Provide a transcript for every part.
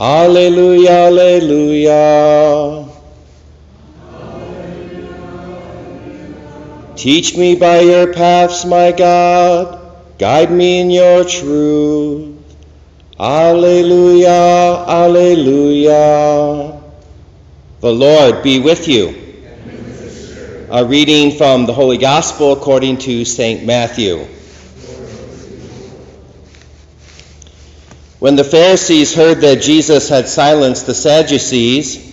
Alleluia, Alleluia. Teach me by your paths, my God. Guide me in your truth. Alleluia, Alleluia. The Lord be with you. A reading from the Holy Gospel according to St. Matthew. When the Pharisees heard that Jesus had silenced the Sadducees,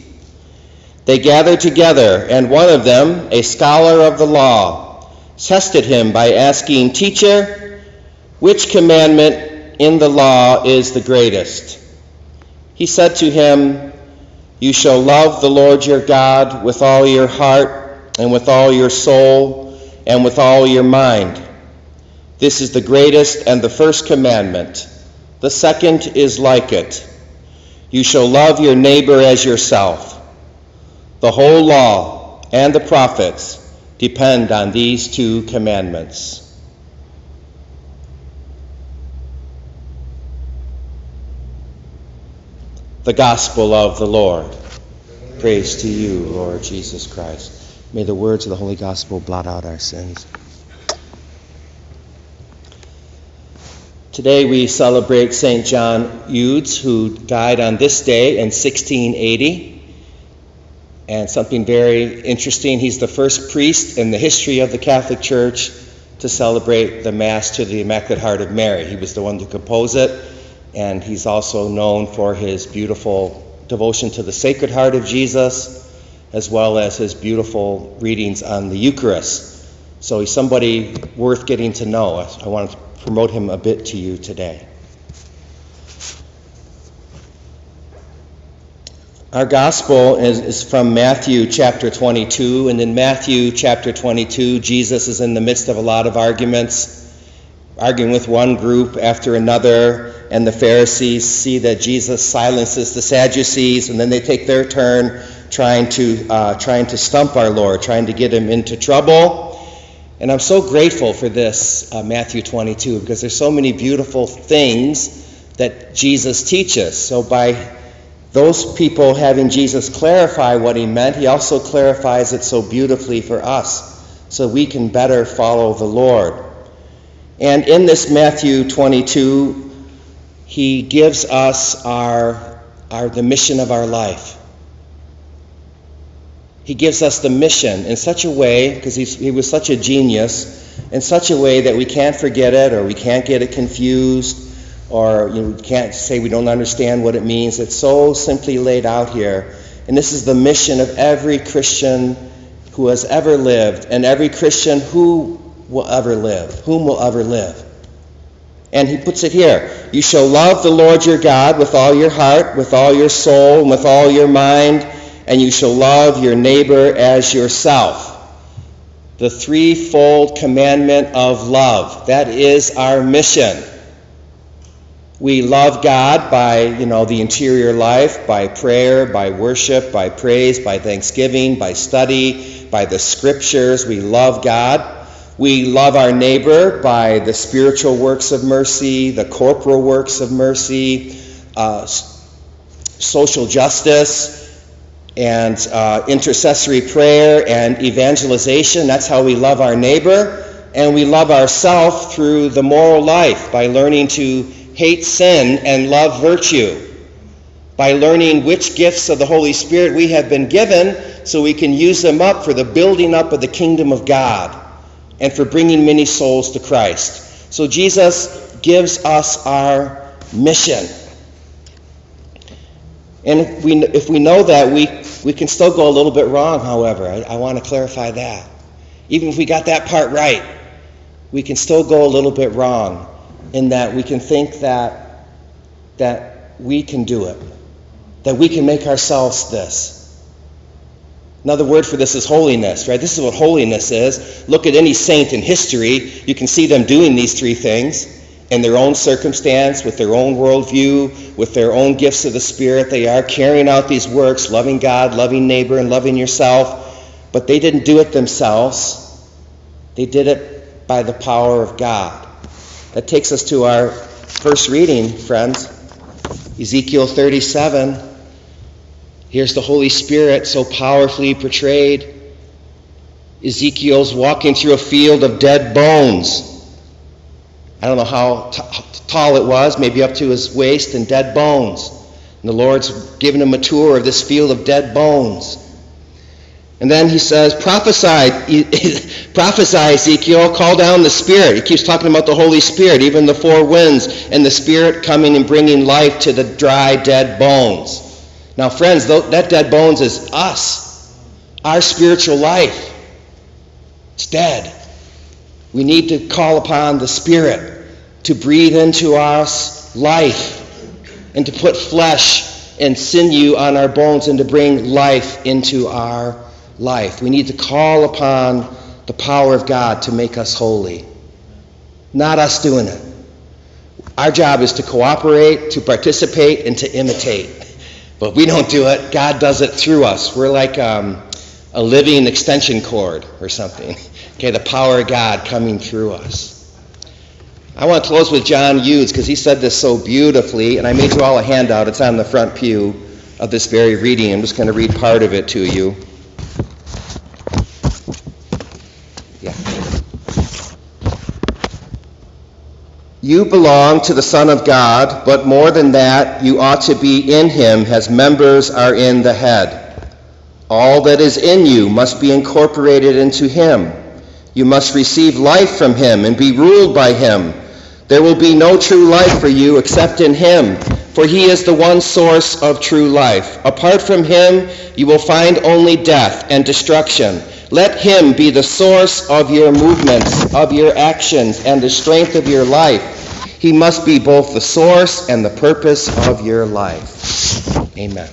they gathered together, and one of them, a scholar of the law, tested him by asking, Teacher, which commandment in the law is the greatest? He said to him, You shall love the Lord your God with all your heart, and with all your soul, and with all your mind. This is the greatest and the first commandment. The second is like it. You shall love your neighbor as yourself. The whole law and the prophets depend on these two commandments. The Gospel of the Lord. Praise to you, Lord Jesus Christ. May the words of the Holy Gospel blot out our sins. Today we celebrate St. John Eudes, who died on this day in 1680. And something very interesting, he's the first priest in the history of the Catholic Church to celebrate the Mass to the Immaculate Heart of Mary. He was the one to compose it, and he's also known for his beautiful devotion to the Sacred Heart of Jesus, as well as his beautiful readings on the Eucharist. So he's somebody worth getting to know. I want to promote him a bit to you today. Our gospel is, is, from Matthew chapter 22, and in Matthew chapter 22, Jesus is in the midst of a lot of arguments, arguing with one group after another, and the Pharisees see that Jesus silences the Sadducees, and then they take their turn trying to uh, trying to stump our Lord, trying to get him into trouble. And I'm so grateful for this uh, Matthew 22 because there's so many beautiful things that Jesus teaches. So by those people having Jesus clarify what he meant, he also clarifies it so beautifully for us so we can better follow the Lord. And in this Matthew 22, he gives us our, our the mission of our life. He gives us the mission in such a way, because he was such a genius, in such a way that we can't forget it or we can't get it confused or you know, can't say we don't understand what it means. It's so simply laid out here. And this is the mission of every Christian who has ever lived and every Christian who will ever live, whom will ever live. And he puts it here You shall love the Lord your God with all your heart, with all your soul, and with all your mind and you shall love your neighbor as yourself. The threefold commandment of love. That is our mission. We love God by, you know, the interior life, by prayer, by worship, by praise, by thanksgiving, by study, by the scriptures. We love God. We love our neighbor by the spiritual works of mercy, the corporal works of mercy, uh, social justice, and uh, intercessory prayer and evangelization. That's how we love our neighbor. And we love ourselves through the moral life by learning to hate sin and love virtue. By learning which gifts of the Holy Spirit we have been given so we can use them up for the building up of the kingdom of God and for bringing many souls to Christ. So Jesus gives us our mission. And if we, if we know that, we, we can still go a little bit wrong, however. I, I want to clarify that. Even if we got that part right, we can still go a little bit wrong in that we can think that, that we can do it, that we can make ourselves this. Another word for this is holiness, right? This is what holiness is. Look at any saint in history, you can see them doing these three things in their own circumstance, with their own worldview, with their own gifts of the Spirit. They are carrying out these works, loving God, loving neighbor, and loving yourself. But they didn't do it themselves, they did it by the power of God. That takes us to our first reading, friends. Ezekiel 37, here's the Holy Spirit so powerfully portrayed. Ezekiel's walking through a field of dead bones. I don't know how t- tall it was, maybe up to his waist, and dead bones. And the Lord's given him a tour of this field of dead bones. And then he says, prophesy, prophesy, Ezekiel, call down the Spirit. He keeps talking about the Holy Spirit, even the four winds, and the Spirit coming and bringing life to the dry, dead bones. Now, friends, that dead bones is us, our spiritual life. It's dead. We need to call upon the Spirit to breathe into us life and to put flesh and sinew on our bones and to bring life into our life. We need to call upon the power of God to make us holy, not us doing it. Our job is to cooperate, to participate, and to imitate. But we don't do it. God does it through us. We're like um, a living extension cord or something. Okay, the power of God coming through us. I want to close with John Eudes because he said this so beautifully, and I made you all a handout. It's on the front pew of this very reading. I'm just going to read part of it to you. Yeah. You belong to the Son of God, but more than that, you ought to be in him as members are in the head. All that is in you must be incorporated into him. You must receive life from him and be ruled by him. There will be no true life for you except in him, for he is the one source of true life. Apart from him, you will find only death and destruction. Let him be the source of your movements, of your actions, and the strength of your life. He must be both the source and the purpose of your life. Amen.